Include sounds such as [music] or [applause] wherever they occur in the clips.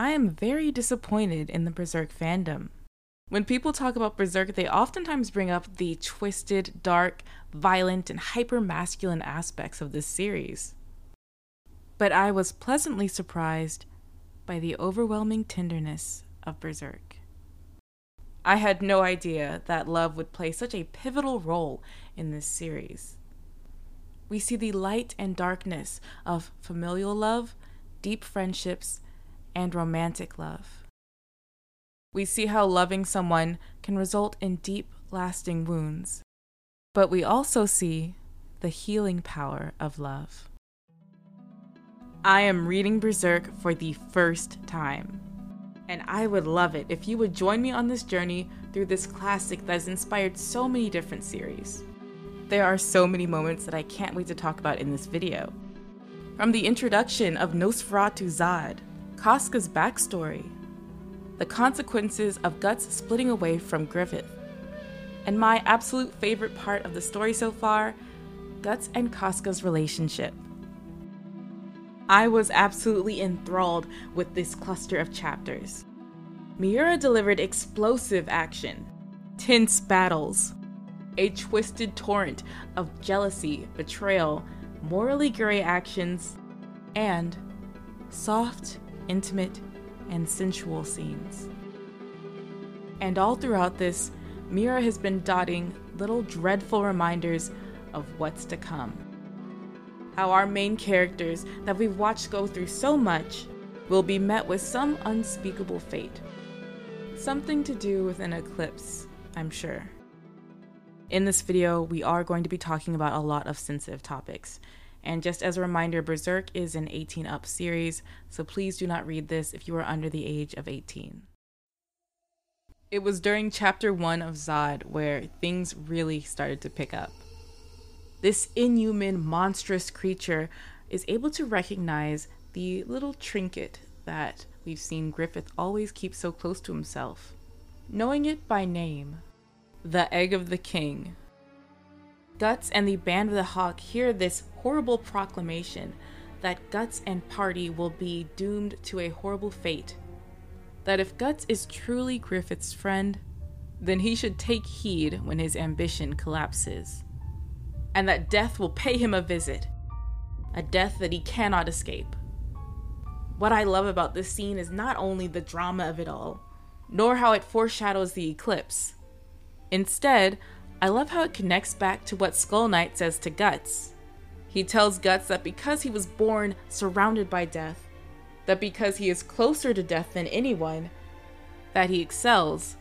I am very disappointed in the Berserk fandom. When people talk about Berserk, they oftentimes bring up the twisted, dark, violent, and hyper masculine aspects of this series. But I was pleasantly surprised by the overwhelming tenderness of Berserk. I had no idea that love would play such a pivotal role in this series. We see the light and darkness of familial love, deep friendships, and romantic love. We see how loving someone can result in deep, lasting wounds. But we also see the healing power of love. I am reading Berserk for the first time. And I would love it if you would join me on this journey through this classic that has inspired so many different series. There are so many moments that I can't wait to talk about in this video. From the introduction of Nosferatu Zod, Casca's backstory, the consequences of Guts splitting away from Griffith. And my absolute favorite part of the story so far Guts and Casca's relationship. I was absolutely enthralled with this cluster of chapters. Miura delivered explosive action, tense battles, a twisted torrent of jealousy, betrayal, morally gray actions, and soft, intimate and sensual scenes. And all throughout this, Miura has been dotting little dreadful reminders of what's to come. How our main characters that we've watched go through so much will be met with some unspeakable fate. Something to do with an eclipse, I'm sure. In this video, we are going to be talking about a lot of sensitive topics, and just as a reminder, Berserk is an 18 up series, so please do not read this if you are under the age of 18. It was during chapter 1 of Zod where things really started to pick up. This inhuman, monstrous creature is able to recognize the little trinket that we've seen Griffith always keep so close to himself. Knowing it by name, the Egg of the King, Guts and the Band of the Hawk hear this horrible proclamation that Guts and Party will be doomed to a horrible fate. That if Guts is truly Griffith's friend, then he should take heed when his ambition collapses. And that death will pay him a visit, a death that he cannot escape. What I love about this scene is not only the drama of it all, nor how it foreshadows the eclipse. Instead, I love how it connects back to what Skull Knight says to Guts. He tells Guts that because he was born surrounded by death, that because he is closer to death than anyone, that he excels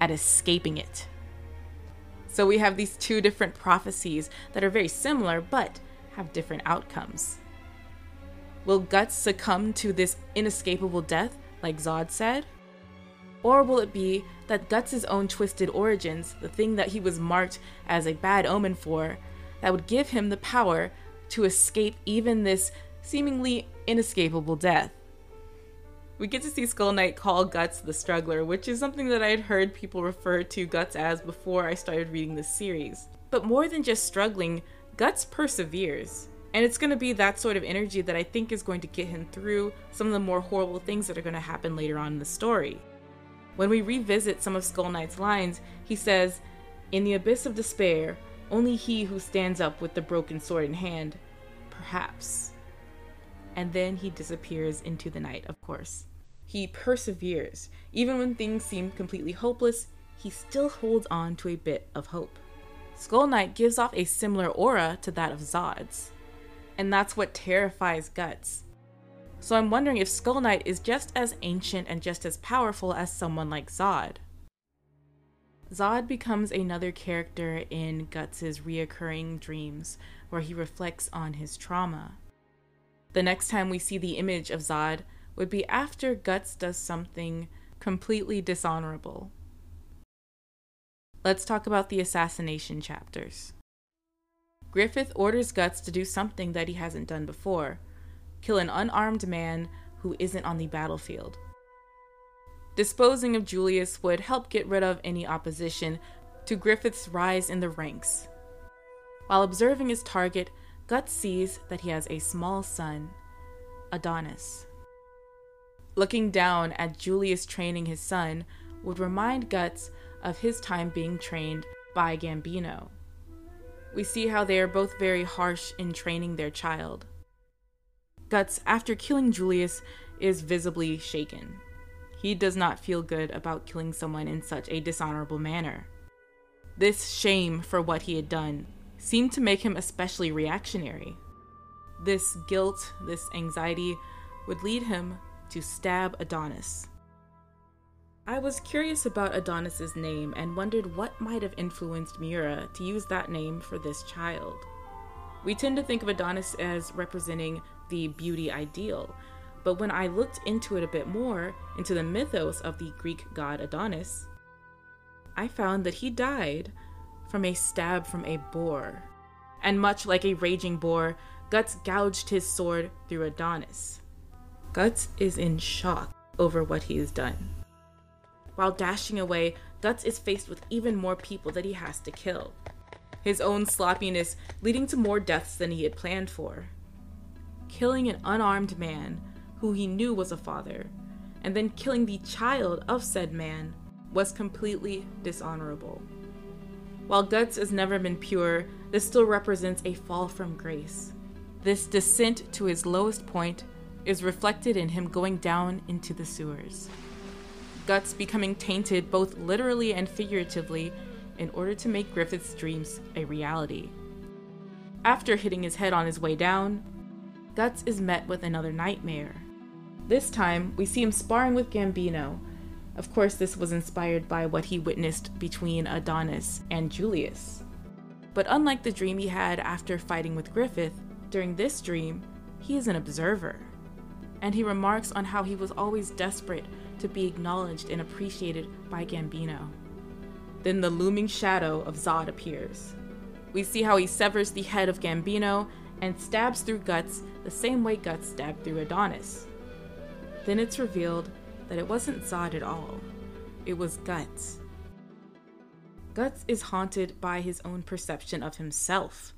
at escaping it. So we have these two different prophecies that are very similar but have different outcomes. Will Guts succumb to this inescapable death, like Zod said? Or will it be that Guts' own twisted origins, the thing that he was marked as a bad omen for, that would give him the power to escape even this seemingly inescapable death? We get to see Skull Knight call Guts the struggler, which is something that I had heard people refer to Guts as before I started reading this series. But more than just struggling, Guts perseveres. And it's going to be that sort of energy that I think is going to get him through some of the more horrible things that are going to happen later on in the story. When we revisit some of Skull Knight's lines, he says, In the abyss of despair, only he who stands up with the broken sword in hand, perhaps. And then he disappears into the night, of course. He perseveres. Even when things seem completely hopeless, he still holds on to a bit of hope. Skull Knight gives off a similar aura to that of Zod's. And that's what terrifies Guts. So I'm wondering if Skull Knight is just as ancient and just as powerful as someone like Zod. Zod becomes another character in Guts' reoccurring dreams, where he reflects on his trauma. The next time we see the image of Zod would be after Guts does something completely dishonorable. Let's talk about the assassination chapters. Griffith orders Guts to do something that he hasn't done before kill an unarmed man who isn't on the battlefield. Disposing of Julius would help get rid of any opposition to Griffith's rise in the ranks. While observing his target, Guts sees that he has a small son, Adonis. Looking down at Julius training his son would remind Guts of his time being trained by Gambino. We see how they are both very harsh in training their child. Guts, after killing Julius, is visibly shaken. He does not feel good about killing someone in such a dishonorable manner. This shame for what he had done seemed to make him especially reactionary. This guilt, this anxiety, would lead him to stab Adonis. I was curious about Adonis's name and wondered what might have influenced Miura to use that name for this child. We tend to think of Adonis as representing the beauty ideal, but when I looked into it a bit more, into the mythos of the Greek god Adonis, I found that he died from a stab from a boar. And much like a raging boar, Guts gouged his sword through Adonis. Guts is in shock over what he has done. While dashing away, Guts is faced with even more people that he has to kill. His own sloppiness leading to more deaths than he had planned for. Killing an unarmed man who he knew was a father, and then killing the child of said man, was completely dishonorable. While Guts has never been pure, this still represents a fall from grace. This descent to his lowest point is reflected in him going down into the sewers. Guts becoming tainted both literally and figuratively in order to make Griffith's dreams a reality. After hitting his head on his way down, Guts is met with another nightmare. This time, we see him sparring with Gambino. Of course, this was inspired by what he witnessed between Adonis and Julius. But unlike the dream he had after fighting with Griffith, during this dream, he is an observer. And he remarks on how he was always desperate to be acknowledged and appreciated by Gambino. Then the looming shadow of Zod appears. We see how he severs the head of Gambino and stabs through Guts the same way Guts stabbed through Adonis. Then it's revealed that it wasn't Zod at all, it was Guts. Guts is haunted by his own perception of himself.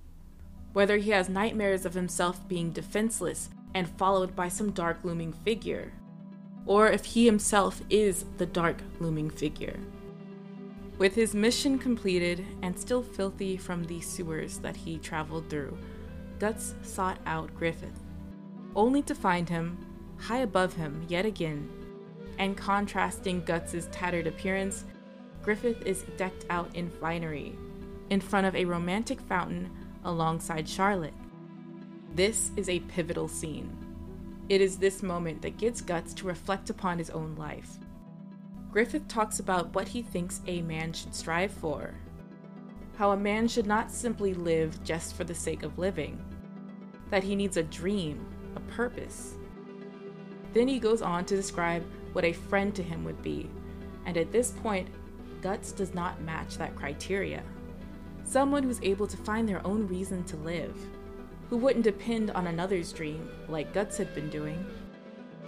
Whether he has nightmares of himself being defenseless and followed by some dark looming figure, or if he himself is the dark looming figure. With his mission completed and still filthy from the sewers that he traveled through, Guts sought out Griffith, only to find him high above him yet again. And contrasting Guts's tattered appearance, Griffith is decked out in finery, in front of a romantic fountain alongside Charlotte. This is a pivotal scene. It is this moment that gets Guts to reflect upon his own life. Griffith talks about what he thinks a man should strive for. How a man should not simply live just for the sake of living, that he needs a dream, a purpose. Then he goes on to describe what a friend to him would be, and at this point, Guts does not match that criteria. Someone who's able to find their own reason to live who wouldn't depend on another's dream like Guts had been doing,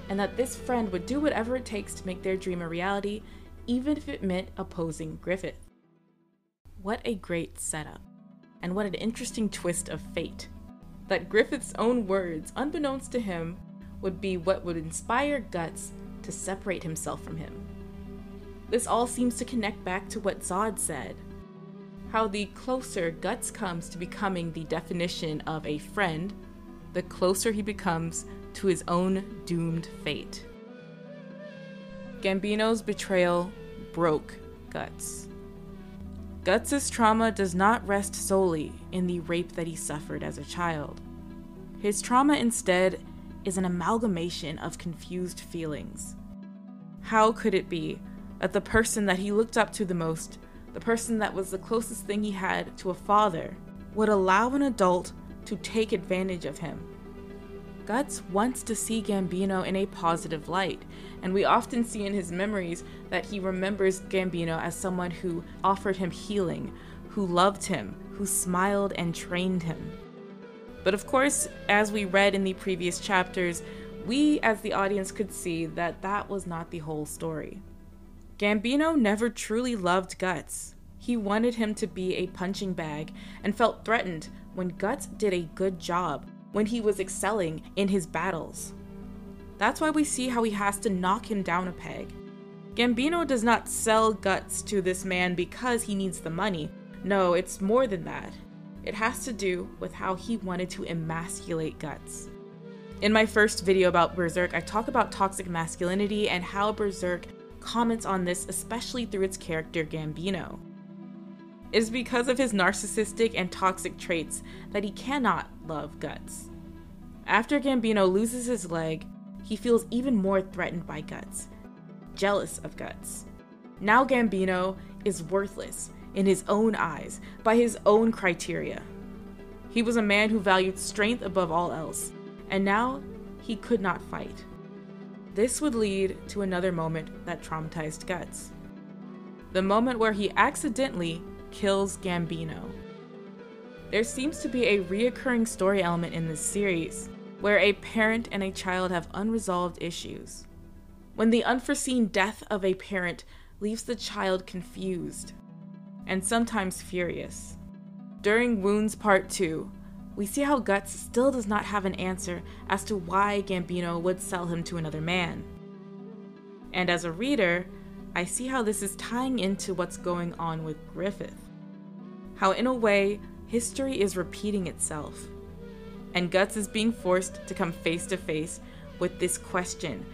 and that this friend would do whatever it takes to make their dream a reality, even if it meant opposing Griffith. What a great setup, and what an interesting twist of fate. That Griffith's own words, unbeknownst to him, would be what would inspire Guts to separate himself from him. This all seems to connect back to what Zod said how the closer Guts comes to becoming the definition of a friend, the closer he becomes to his own doomed fate. Gambino's betrayal broke Guts. Guts' trauma does not rest solely in the rape that he suffered as a child. His trauma instead is an amalgamation of confused feelings. How could it be that the person that he looked up to the most the person that was the closest thing he had to a father, would allow an adult to take advantage of him. Guts wants to see Gambino in a positive light, and we often see in his memories that he remembers Gambino as someone who offered him healing, who loved him, who smiled and trained him. But of course, as we read in the previous chapters, we as the audience could see that that was not the whole story. Gambino never truly loved Guts. He wanted him to be a punching bag and felt threatened when Guts did a good job, when he was excelling in his battles. That's why we see how he has to knock him down a peg. Gambino does not sell guts to this man because he needs the money. No, it's more than that. It has to do with how he wanted to emasculate guts. In my first video about Berserk, I talk about toxic masculinity and how Berserk comments on this, especially through its character Gambino. It is because of his narcissistic and toxic traits that he cannot love Guts. After Gambino loses his leg, he feels even more threatened by Guts, jealous of Guts. Now Gambino is worthless in his own eyes by his own criteria. He was a man who valued strength above all else, and now he could not fight. This would lead to another moment that traumatized Guts. The moment where he accidentally kills Gambino. There seems to be a reoccurring story element in this series, where a parent and a child have unresolved issues. When the unforeseen death of a parent leaves the child confused and sometimes furious. During Wounds Part 2, we see how Guts still does not have an answer as to why Gambino would sell him to another man. And as a reader, I see how this is tying into what's going on with Griffith. How, in a way, history is repeating itself. And Guts is being forced to come face to face with this question,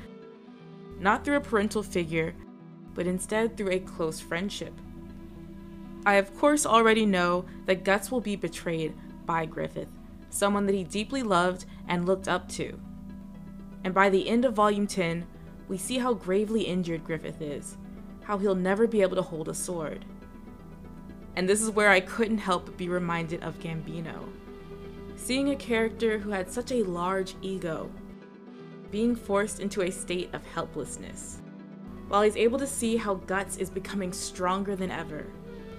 not through a parental figure, but instead through a close friendship. I, of course, already know that Guts will be betrayed by Griffith, someone that he deeply loved and looked up to. And by the end of Volume 10, we see how gravely injured Griffith is, how he'll never be able to hold a sword. And this is where I couldn't help but be reminded of Gambino. Seeing a character who had such a large ego being forced into a state of helplessness, while he's able to see how Guts is becoming stronger than ever,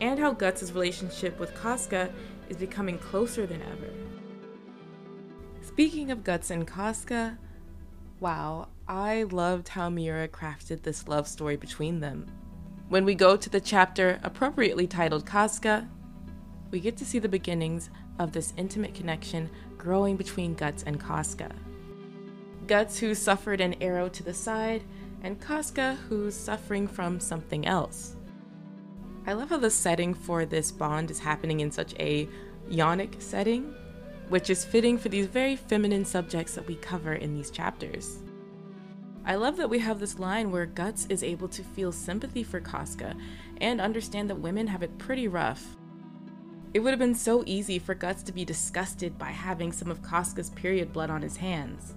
and how Guts' relationship with Casca is becoming closer than ever. Speaking of Guts and Casca, wow, I loved how Miura crafted this love story between them. When we go to the chapter appropriately titled Casca, we get to see the beginnings of this intimate connection growing between Guts and Casca. Guts, who suffered an arrow to the side, and Casca, who's suffering from something else. I love how the setting for this bond is happening in such a yonic setting, which is fitting for these very feminine subjects that we cover in these chapters. I love that we have this line where Guts is able to feel sympathy for Casca and understand that women have it pretty rough. It would have been so easy for Guts to be disgusted by having some of Casca's period blood on his hands.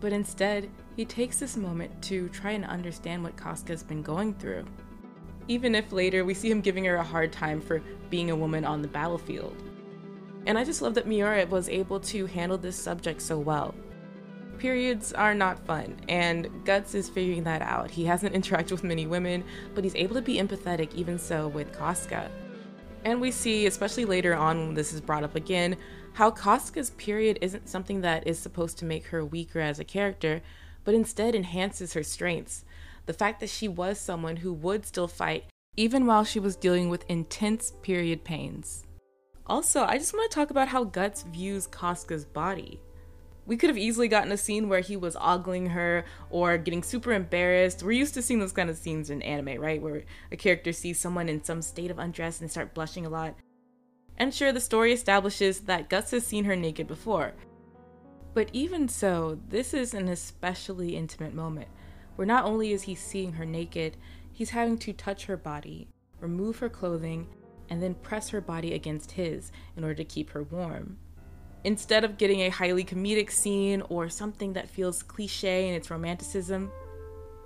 But instead, he takes this moment to try and understand what Casca's been going through. Even if later we see him giving her a hard time for being a woman on the battlefield. And I just love that Miura was able to handle this subject so well periods are not fun, and Guts is figuring that out. He hasn't [laughs] interacted with many women, but he's able to be empathetic even so with Casca. And we see, especially later on when this is brought up again, how Casca's period isn't something that is supposed to make her weaker as a character, but instead enhances her strengths. The fact that she was someone who would still fight even while she was dealing with intense period pains. Also, I just want to talk about how Guts views Casca's body we could have easily gotten a scene where he was ogling her or getting super embarrassed. We're used to seeing those kind of scenes in anime, right? Where a character sees someone in some state of undress and start blushing a lot. And sure, the story establishes that Guts has seen her naked before. But even so, this is an especially intimate moment, where not only is he seeing her naked, he's having to touch her body, remove her clothing, and then press her body against his in order to keep her warm. Instead of getting a highly comedic scene or something that feels cliche in its romanticism,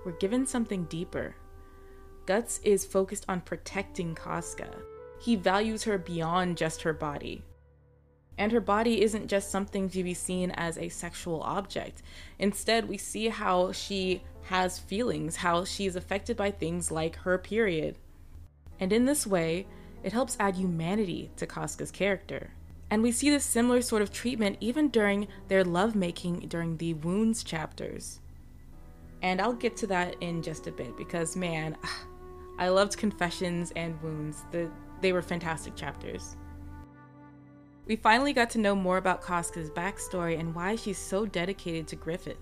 we're given something deeper. Guts is focused on protecting Casca. He values her beyond just her body. And her body isn't just something to be seen as a sexual object. Instead, we see how she has feelings, how she is affected by things like her period. And in this way, it helps add humanity to Casca's character. And we see this similar sort of treatment even during their lovemaking during the wounds chapters. And I'll get to that in just a bit because man, [sighs] I loved Confessions and Wounds. The, they were fantastic chapters. We finally got to know more about Casca's backstory and why she's so dedicated to Griffith.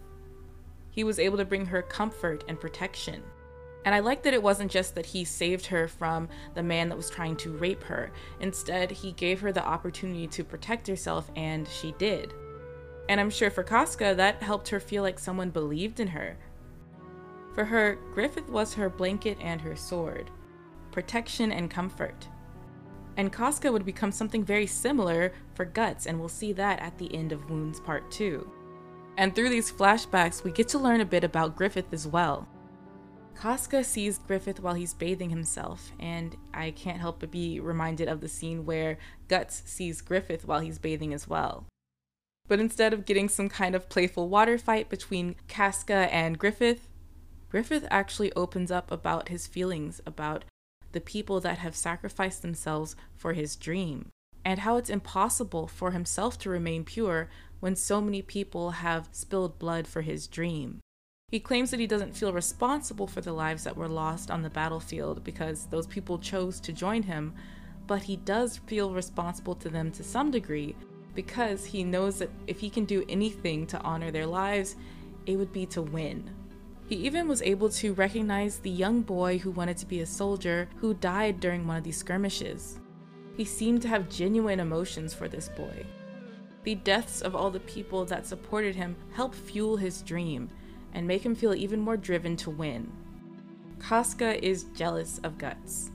he was able to bring her comfort and protection. And I like that it wasn't just that he saved her from the man that was trying to rape her. Instead, he gave her the opportunity to protect herself, and she did. And I'm sure for Casca, that helped her feel like someone believed in her. For her, Griffith was her blanket and her sword, protection and comfort. And Casca would become something very similar for Guts, and we'll see that at the end of Wounds Part 2. And through these flashbacks, we get to learn a bit about Griffith as well. Casca sees Griffith while he's bathing himself, and I can't help but be reminded of the scene where Guts sees Griffith while he's bathing as well. But instead of getting some kind of playful water fight between Casca and Griffith, Griffith actually opens up about his feelings about the people that have sacrificed themselves for his dream, and how it's impossible for himself to remain pure when so many people have spilled blood for his dream. He claims that he doesn't feel responsible for the lives that were lost on the battlefield because those people chose to join him, but he does feel responsible to them to some degree because he knows that if he can do anything to honor their lives, it would be to win. He even was able to recognize the young boy who wanted to be a soldier who died during one of these skirmishes. He seemed to have genuine emotions for this boy. The deaths of all the people that supported him helped fuel his dream and make him feel even more driven to win. Casca is jealous of Guts.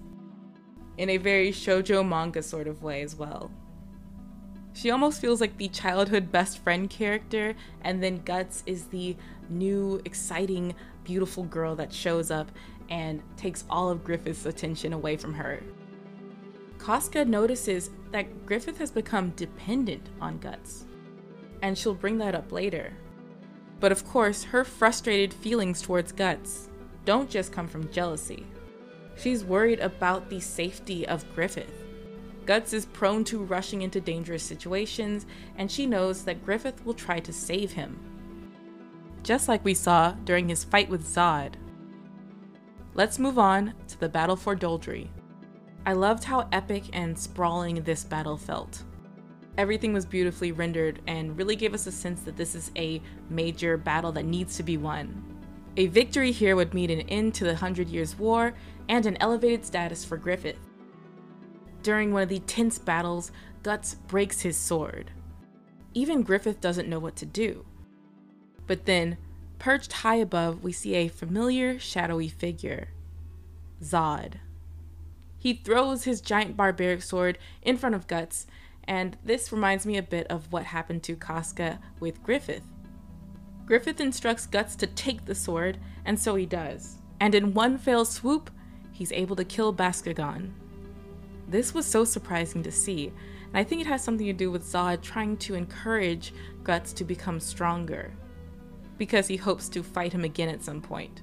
In a very shoujo manga sort of way as well. She almost feels like the childhood best friend character, and then Guts is the new, exciting, beautiful girl that shows up and takes all of Griffith's attention away from her. Casca notices that Griffith has become dependent on Guts, and she'll bring that up later. But of course, her frustrated feelings towards Guts don't just come from jealousy. She's worried about the safety of Griffith Guts is prone to rushing into dangerous situations, and she knows that Griffith will try to save him. Just like we saw during his fight with Zod. Let's move on to the battle for Doldrey. I loved how epic and sprawling this battle felt. Everything was beautifully rendered and really gave us a sense that this is a major battle that needs to be won. A victory here would mean an end to the Hundred Years' War and an elevated status for Griffith. During one of the tense battles, Guts breaks his sword. Even Griffith doesn't know what to do. But then, perched high above, we see a familiar, shadowy figure Zod. He throws his giant barbaric sword in front of Guts, and this reminds me a bit of what happened to Casca with Griffith. Griffith instructs Guts to take the sword, and so he does. And in one fell swoop, he's able to kill Boscogn. This was so surprising to see, and I think it has something to do with Zod trying to encourage Guts to become stronger, because he hopes to fight him again at some point.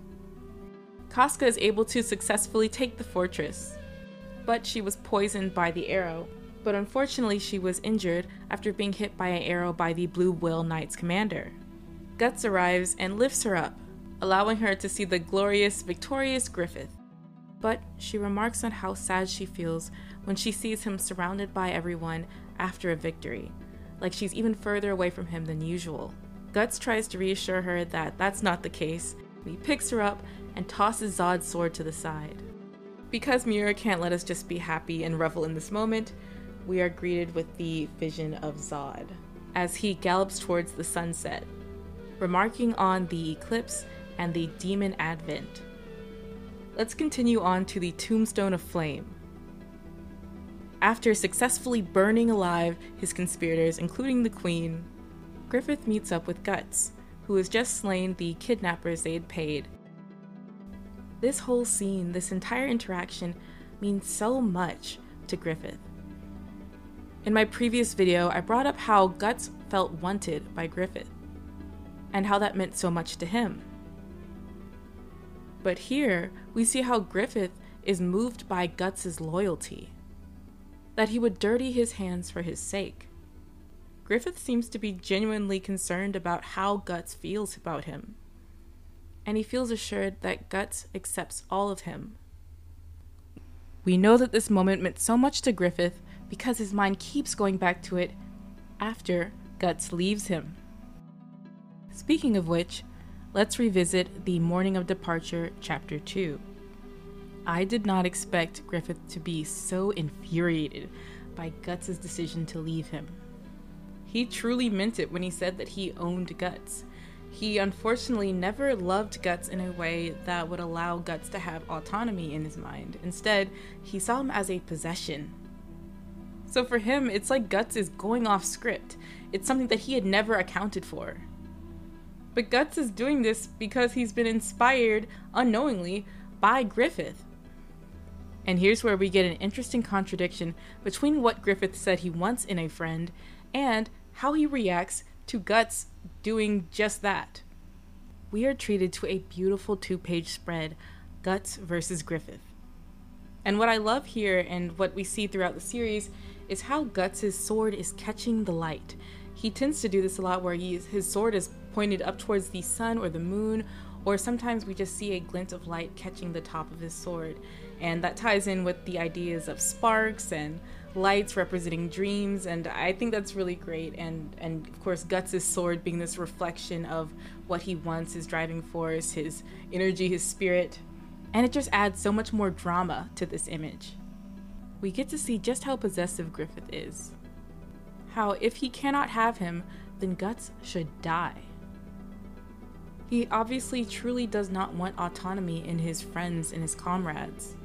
Casca is able to successfully take the fortress, but she was poisoned by the arrow. But unfortunately, she was injured after being hit by an arrow by the Blue Whale Knight's commander. Guts arrives and lifts her up, allowing her to see the glorious, victorious Griffith. But she remarks on how sad she feels when she sees him surrounded by everyone after a victory, like she's even further away from him than usual. Guts tries to reassure her that that's not the case, he picks her up and tosses Zod's sword to the side. Because Miura can't let us just be happy and revel in this moment, we are greeted with the vision of Zod as he gallops towards the sunset, remarking on the eclipse and the demon advent. Let's continue on to the Tombstone of Flame. After successfully burning alive his conspirators, including the Queen, Griffith meets up with Guts, who has just slain the kidnappers they had paid. This whole scene, this entire interaction, means so much to Griffith. In my previous video, I brought up how Guts felt wanted by Griffith, and how that meant so much to him. But here, we see how Griffith is moved by Guts's loyalty that he would dirty his hands for his sake. Griffith seems to be genuinely concerned about how Guts feels about him, and he feels assured that Guts accepts all of him. We know that this moment meant so much to Griffith because his mind keeps going back to it after Guts leaves him. Speaking of which, let's revisit the Morning of Departure, Chapter 2. I did not expect Griffith to be so infuriated by Guts' decision to leave him. He truly meant it when he said that he owned Guts. He unfortunately never loved Guts in a way that would allow Guts to have autonomy in his mind. Instead, he saw him as a possession. So for him, it's like Guts is going off script. It's something that he had never accounted for. But Guts is doing this because he's been inspired unknowingly by Griffith. And here's where we get an interesting contradiction between what Griffith said he wants in a friend and how he reacts to Guts doing just that. We are treated to a beautiful two page spread Guts versus Griffith. And what I love here and what we see throughout the series is how Guts' sword is catching the light. He tends to do this a lot where he, his sword is pointed up towards the sun or the moon, or sometimes we just see a glint of light catching the top of his sword. And that ties in with the ideas of sparks and lights representing dreams and i think that's really great and and of course guts' sword being this reflection of what he wants his driving force his energy his spirit and it just adds so much more drama to this image we get to see just how possessive griffith is. How if he cannot have him then guts should die. He obviously truly does not want autonomy in his friends and his comrades.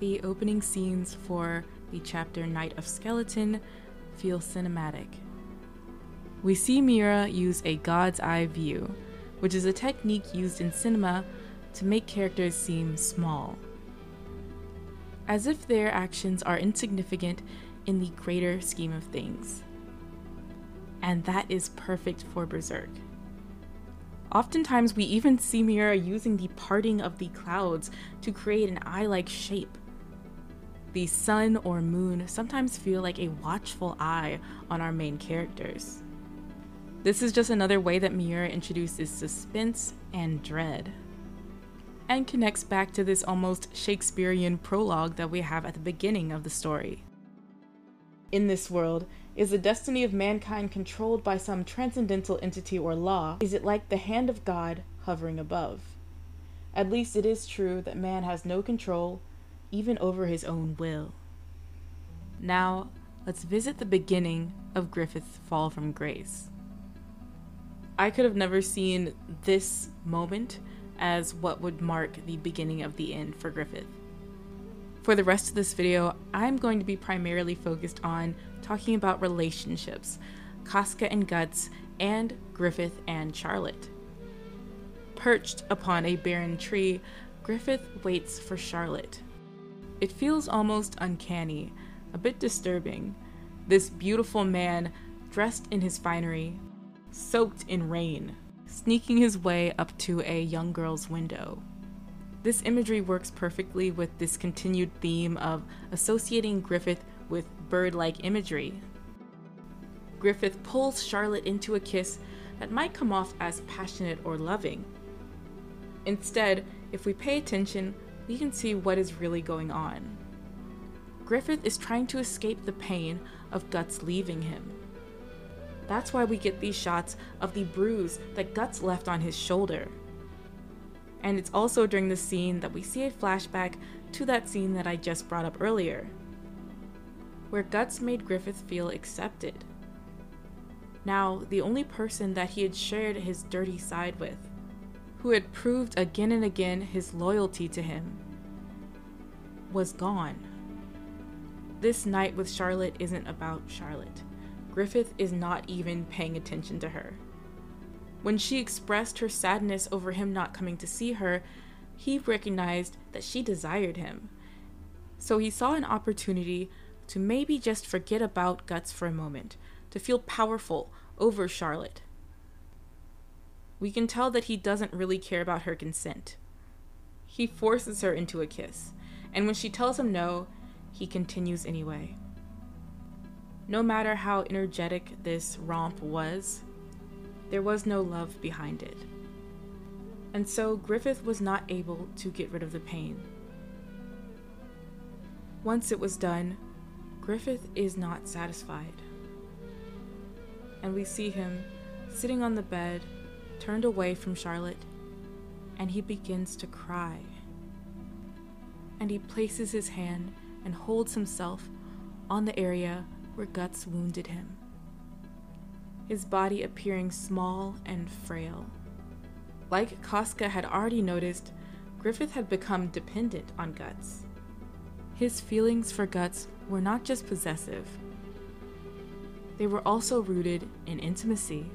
The opening scenes for the chapter Night of Skeleton feel cinematic. We see Miura use a God's eye view, which is a technique used in cinema to make characters seem small, as if their actions are insignificant in the greater scheme of things. And that is perfect for Berserk. Oftentimes, we even see Miura using the parting of the clouds to create an eye like shape the sun or moon sometimes feel like a watchful eye on our main characters. This is just another way that Miura introduces suspense and dread. And connects back to this almost Shakespearean prologue that we have at the beginning of the story. In this world, is the destiny of mankind controlled by some transcendental entity or law? Is it like the hand of God hovering above? At least it is true that man has no control even over his own will. Now, let's visit the beginning of Griffith's fall from grace. I could have never seen this moment as what would mark the beginning of the end for Griffith. For the rest of this video, I'm going to be primarily focused on talking about relationships, Casca and Guts, and Griffith and Charlotte. Perched upon a barren tree, Griffith waits for Charlotte. It feels almost uncanny, a bit disturbing. This beautiful man, dressed in his finery, soaked in rain, sneaking his way up to a young girl's window. This imagery works perfectly with this continued theme of associating Griffith with bird like imagery. Griffith pulls Charlotte into a kiss that might come off as passionate or loving. Instead, if we pay attention, we can see what is really going on. Griffith is trying to escape the pain of Guts leaving him. That's why we get these shots of the bruise that Guts left on his shoulder. And it's also during this scene that we see a flashback to that scene that I just brought up earlier, where Guts made Griffith feel accepted. Now, the only person that he had shared his dirty side with who had proved again and again his loyalty to him, was gone. This night with Charlotte isn't about Charlotte. Griffith is not even paying attention to her. When she expressed her sadness over him not coming to see her, he recognized that she desired him. So he saw an opportunity to maybe just forget about Guts for a moment, to feel powerful over Charlotte, we can tell that he doesn't really care about her consent. He forces her into a kiss, and when she tells him no, he continues anyway. No matter how energetic this romp was, there was no love behind it. And so Griffith was not able to get rid of the pain. Once it was done, Griffith is not satisfied. And we see him sitting on the bed turned away from Charlotte and he begins to cry. And he places his hand and holds himself on the area where Guts wounded him, his body appearing small and frail. Like Casca had already noticed, Griffith had become dependent on Guts. His feelings for Guts were not just possessive, they were also rooted in intimacy.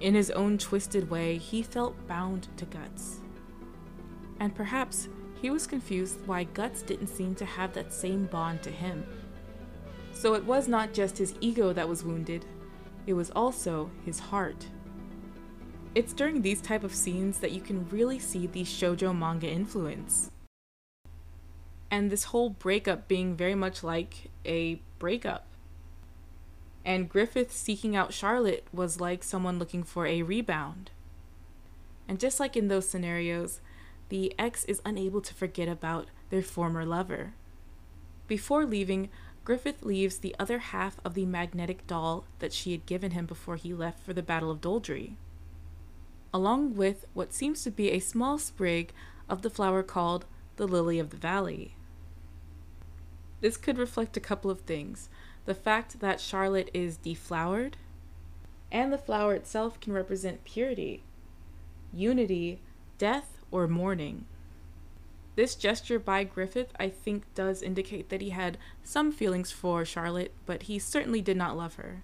In his own twisted way, he felt bound to Guts. And perhaps he was confused why Guts didn't seem to have that same bond to him. So it was not just his ego that was wounded, it was also his heart. It's during these type of scenes that you can really see the shoujo manga influence. And this whole breakup being very much like a breakup. And Griffith seeking out Charlotte was like someone looking for a rebound. And just like in those scenarios, the ex is unable to forget about their former lover. Before leaving, Griffith leaves the other half of the magnetic doll that she had given him before he left for the Battle of Doldrey, along with what seems to be a small sprig of the flower called the Lily of the Valley. This could reflect a couple of things the fact that Charlotte is deflowered, and the flower itself can represent purity, unity, death, or mourning. This gesture by Griffith, I think, does indicate that he had some feelings for Charlotte, but he certainly did not love her.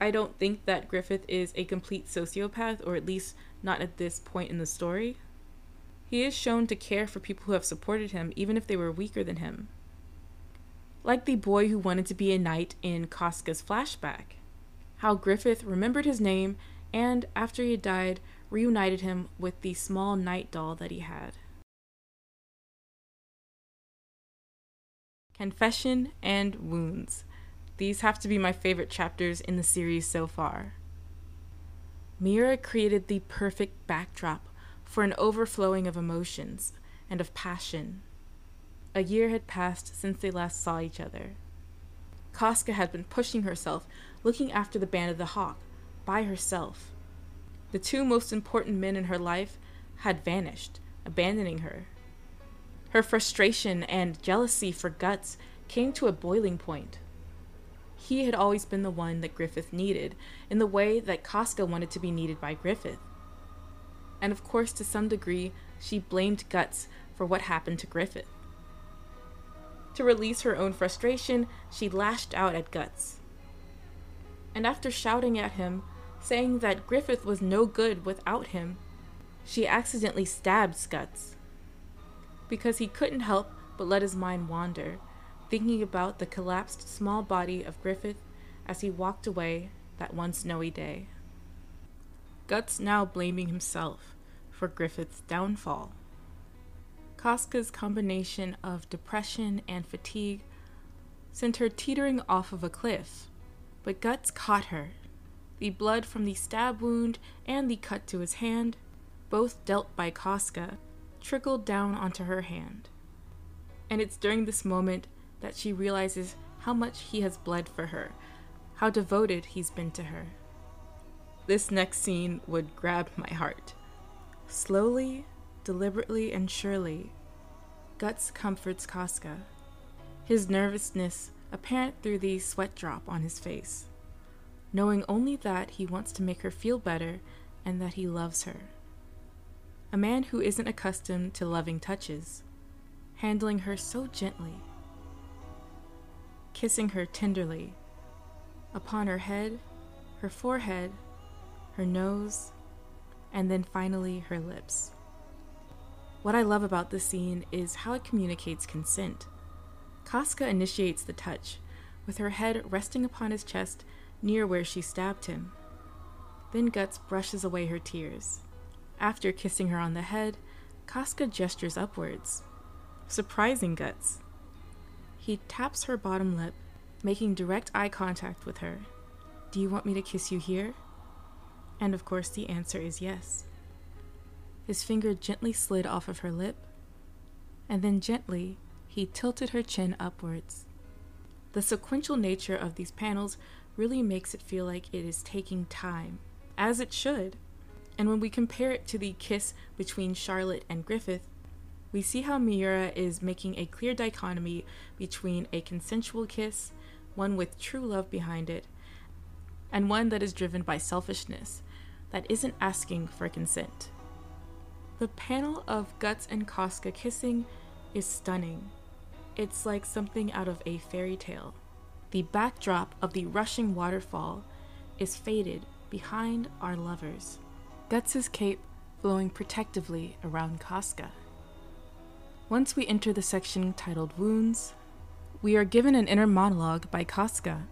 I don't think that Griffith is a complete sociopath, or at least not at this point in the story. He is shown to care for people who have supported him, even if they were weaker than him like the boy who wanted to be a knight in Casca's flashback. How Griffith remembered his name and, after he had died, reunited him with the small knight doll that he had. Confession and Wounds. These have to be my favorite chapters in the series so far. Miura created the perfect backdrop for an overflowing of emotions and of passion. A year had passed since they last saw each other. Casca had been pushing herself, looking after the band of the Hawk, by herself. The two most important men in her life had vanished, abandoning her. Her frustration and jealousy for Guts came to a boiling point. He had always been the one that Griffith needed, in the way that Casca wanted to be needed by Griffith. And of course, to some degree, she blamed Guts for what happened to Griffith. To release her own frustration, she lashed out at Guts. And after shouting at him, saying that Griffith was no good without him, she accidentally stabbed Guts. Because he couldn't help but let his mind wander, thinking about the collapsed small body of Griffith as he walked away that one snowy day. Guts now blaming himself for Griffith's downfall. Casca's combination of depression and fatigue sent her teetering off of a cliff, but Guts caught her. The blood from the stab wound and the cut to his hand, both dealt by Casca, trickled down onto her hand. And it's during this moment that she realizes how much he has bled for her, how devoted he's been to her. This next scene would grab my heart. Slowly, deliberately and surely, Guts comforts Casca, his nervousness apparent through the sweat drop on his face, knowing only that he wants to make her feel better and that he loves her. A man who isn't accustomed to loving touches, handling her so gently, kissing her tenderly, upon her head, her forehead, her nose, and then finally her lips. What I love about this scene is how it communicates consent. Casca initiates the touch, with her head resting upon his chest near where she stabbed him. Then Guts brushes away her tears. After kissing her on the head, Casca gestures upwards, surprising Guts. He taps her bottom lip, making direct eye contact with her. Do you want me to kiss you here? And of course, the answer is yes. His finger gently slid off of her lip, and then gently he tilted her chin upwards. The sequential nature of these panels really makes it feel like it is taking time, as it should. And when we compare it to the kiss between Charlotte and Griffith, we see how Miura is making a clear dichotomy between a consensual kiss, one with true love behind it, and one that is driven by selfishness, that isn't asking for consent. The panel of Guts and Casca kissing is stunning. It's like something out of a fairy tale. The backdrop of the rushing waterfall is faded behind our lovers. Guts' cape flowing protectively around Casca. Once we enter the section titled Wounds, we are given an inner monologue by Casca,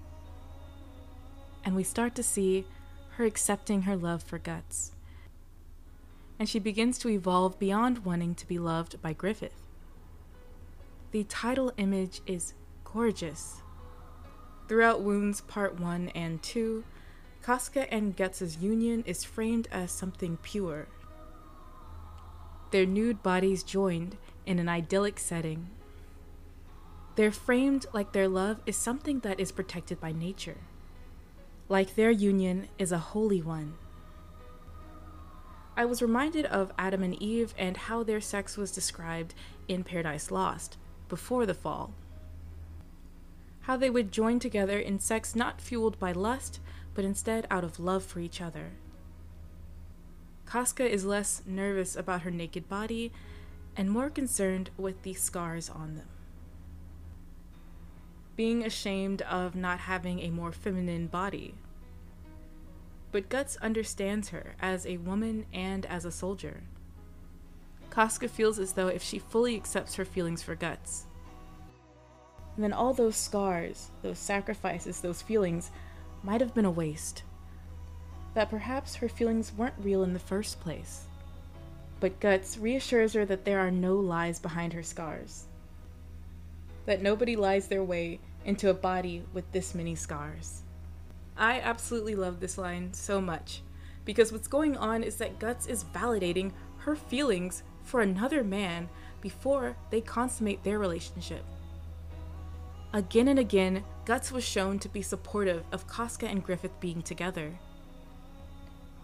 and we start to see her accepting her love for Guts. And she begins to evolve beyond wanting to be loved by Griffith. The title image is gorgeous. Throughout Wounds Part 1 and 2, Casca and Guts' union is framed as something pure. Their nude bodies joined in an idyllic setting. They're framed like their love is something that is protected by nature, like their union is a holy one. I was reminded of Adam and Eve and how their sex was described in Paradise Lost before the fall. How they would join together in sex not fueled by lust, but instead out of love for each other. Casca is less nervous about her naked body and more concerned with the scars on them. Being ashamed of not having a more feminine body. But Guts understands her as a woman and as a soldier. Casca feels as though if she fully accepts her feelings for Guts, then all those scars, those sacrifices, those feelings might have been a waste. That perhaps her feelings weren't real in the first place. But Guts reassures her that there are no lies behind her scars. That nobody lies their way into a body with this many scars. I absolutely love this line so much because what's going on is that Guts is validating her feelings for another man before they consummate their relationship. Again and again, Guts was shown to be supportive of Casca and Griffith being together.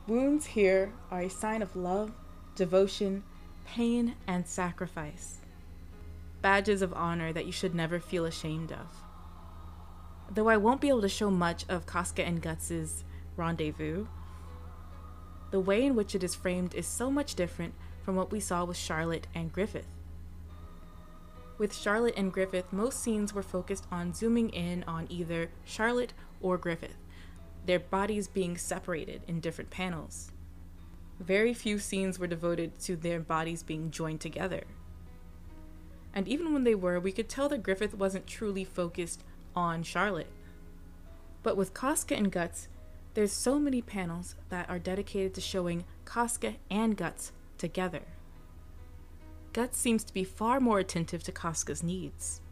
Wounds here are a sign of love, devotion, pain, and sacrifice. Badges of honor that you should never feel ashamed of. Though I won't be able to show much of Casca and Guts' rendezvous, the way in which it is framed is so much different from what we saw with Charlotte and Griffith. With Charlotte and Griffith, most scenes were focused on zooming in on either Charlotte or Griffith, their bodies being separated in different panels. Very few scenes were devoted to their bodies being joined together. And even when they were, we could tell that Griffith wasn't truly focused on Charlotte. But with Casca and Guts, there's so many panels that are dedicated to showing Casca and Guts together. Guts seems to be far more attentive to Casca's needs.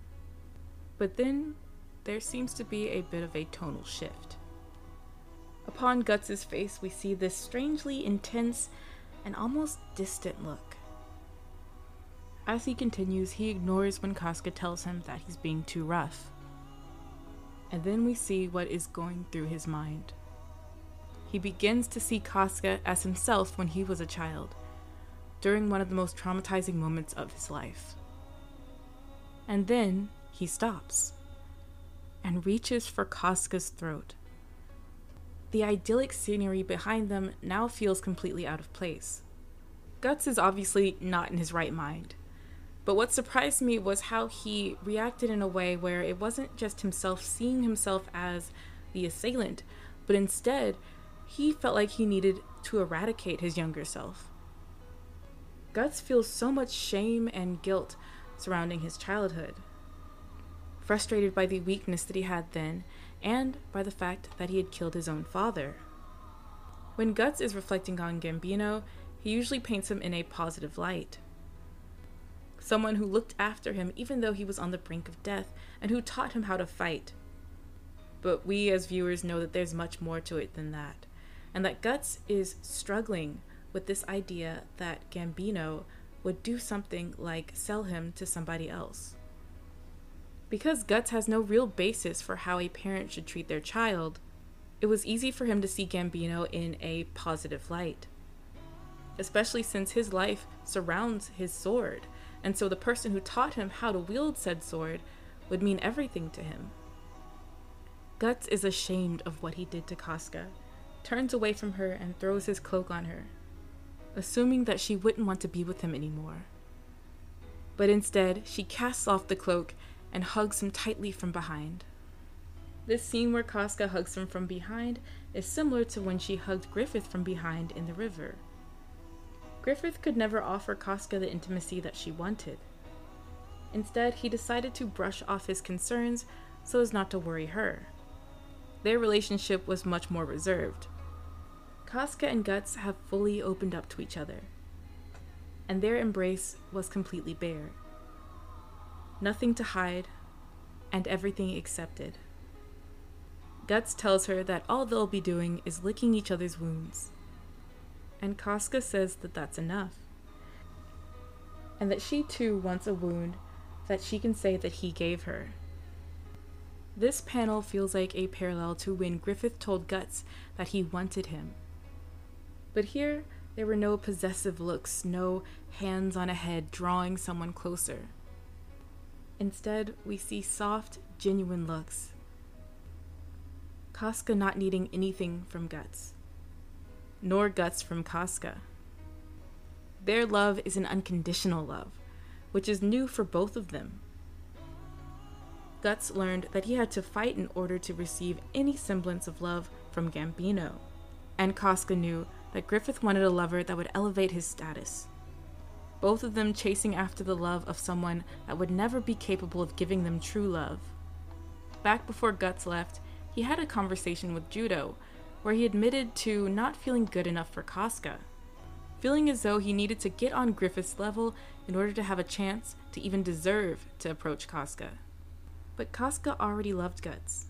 But then there seems to be a bit of a tonal shift. Upon Guts's face, we see this strangely intense and almost distant look. As he continues, he ignores when Casca tells him that he's being too rough. And then we see what is going through his mind. He begins to see Casca as himself when he was a child, during one of the most traumatizing moments of his life. And then he stops and reaches for Casca's throat the idyllic scenery behind them now feels completely out of place. Guts is obviously not in his right mind. But what surprised me was how he reacted in a way where it wasn't just himself seeing himself as the assailant, but instead, he felt like he needed to eradicate his younger self. Guts feels so much shame and guilt surrounding his childhood. Frustrated by the weakness that he had then, and by the fact that he had killed his own father. When Guts is reflecting on Gambino, he usually paints him in a positive light. Someone who looked after him even though he was on the brink of death, and who taught him how to fight. But we as viewers know that there's much more to it than that, and that Guts is struggling with this idea that Gambino would do something like sell him to somebody else. Because Guts has no real basis for how a parent should treat their child, it was easy for him to see Gambino in a positive light. especially since his life surrounds his sword, and so the person who taught him how to wield said sword would mean everything to him. Guts is ashamed of what he did to Casca, turns away from her, and throws his cloak on her, assuming that she wouldn't want to be with him anymore. But instead, she casts off the cloak and hugs him tightly from behind. This scene where Casca hugs him from behind is similar to when she hugged Griffith from behind in the river. Griffith could never offer Casca the intimacy that she wanted. Instead, he decided to brush off his concerns so as not to worry her. Their relationship was much more reserved. Casca and Guts have fully opened up to each other, and their embrace was completely bare. Nothing to hide, and everything accepted. Guts tells her that all they'll be doing is licking each other's wounds. And Casca says that that's enough. And that she too wants a wound that she can say that he gave her. This panel feels like a parallel to when Griffith told Guts that he wanted him. But here, there were no possessive looks, no hands on a head drawing someone closer. Instead, we see soft, genuine looks Casca not needing anything from Guts, nor Guts from Casca. Their love is an unconditional love, which is new for both of them. Guts learned that he had to fight in order to receive any semblance of love from Gambino, and Casca knew that Griffith wanted a lover that would elevate his status. Both of them chasing after the love of someone that would never be capable of giving them true love. Back before Guts left, he had a conversation with Judo, where he admitted to not feeling good enough for Casca, feeling as though he needed to get on Griffith's level in order to have a chance to even deserve to approach Casca. But Casca already loved Guts,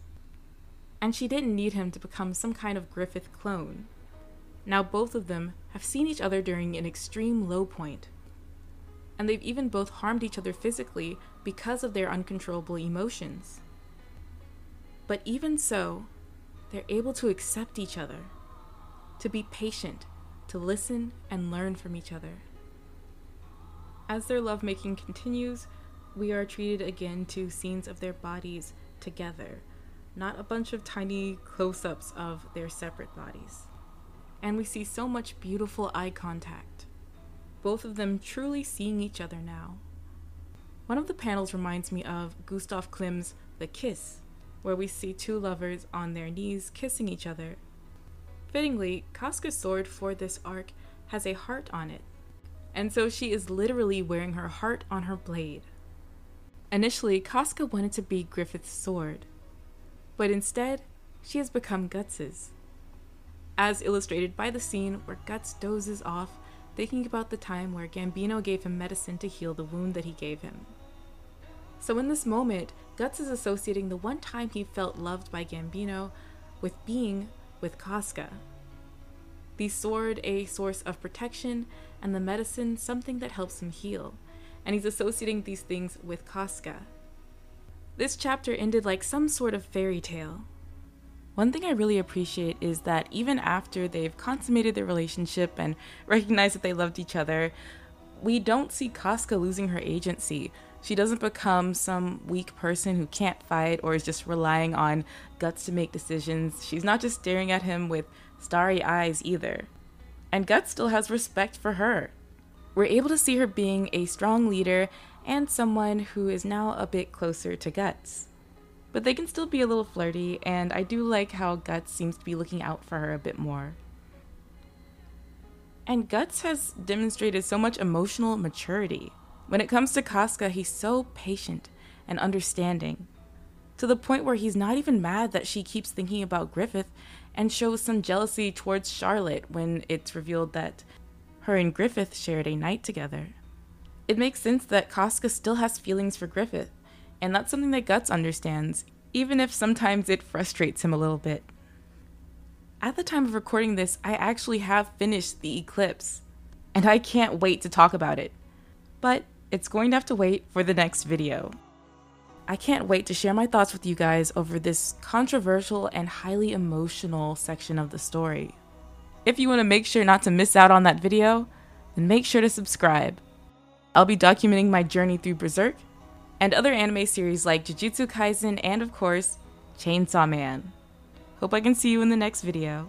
and she didn't need him to become some kind of Griffith clone. Now both of them have seen each other during an extreme low point, and they've even both harmed each other physically because of their uncontrollable emotions. But even so, they're able to accept each other, to be patient, to listen and learn from each other. As their lovemaking continues, we are treated again to scenes of their bodies together, not a bunch of tiny close ups of their separate bodies. And we see so much beautiful eye contact, both of them truly seeing each other now. One of the panels reminds me of Gustav Klimt's The Kiss where we see two lovers on their knees kissing each other. Fittingly, Casca's sword for this arc has a heart on it, and so she is literally wearing her heart on her blade. Initially, Casca wanted to be Griffith's sword, but instead, she has become Guts's. As illustrated by the scene where Guts dozes off, thinking about the time where Gambino gave him medicine to heal the wound that he gave him. So in this moment, Guts is associating the one time he felt loved by Gambino with being with Casca. The sword a source of protection, and the medicine something that helps him heal, and he's associating these things with Casca. This chapter ended like some sort of fairy tale. One thing I really appreciate is that even after they've consummated their relationship and recognized that they loved each other, we don't see Casca losing her agency. She doesn't become some weak person who can't fight or is just relying on Guts to make decisions. She's not just staring at him with starry eyes either. And Guts still has respect for her. We're able to see her being a strong leader and someone who is now a bit closer to Guts. But they can still be a little flirty, and I do like how Guts seems to be looking out for her a bit more. And Guts has demonstrated so much emotional maturity. When it comes to Casca, he's so patient and understanding, to the point where he's not even mad that she keeps thinking about Griffith and shows some jealousy towards Charlotte when it's revealed that her and Griffith shared a night together. It makes sense that Casca still has feelings for Griffith, and that's something that Guts understands, even if sometimes it frustrates him a little bit. At the time of recording this, I actually have finished The Eclipse, and I can't wait to talk about it. But it's going to have to wait for the next video. I can't wait to share my thoughts with you guys over this controversial and highly emotional section of the story. If you want to make sure not to miss out on that video, then make sure to subscribe. I'll be documenting my journey through Berserk and other anime series like Jujutsu Kaisen and, of course, Chainsaw Man. Hope I can see you in the next video.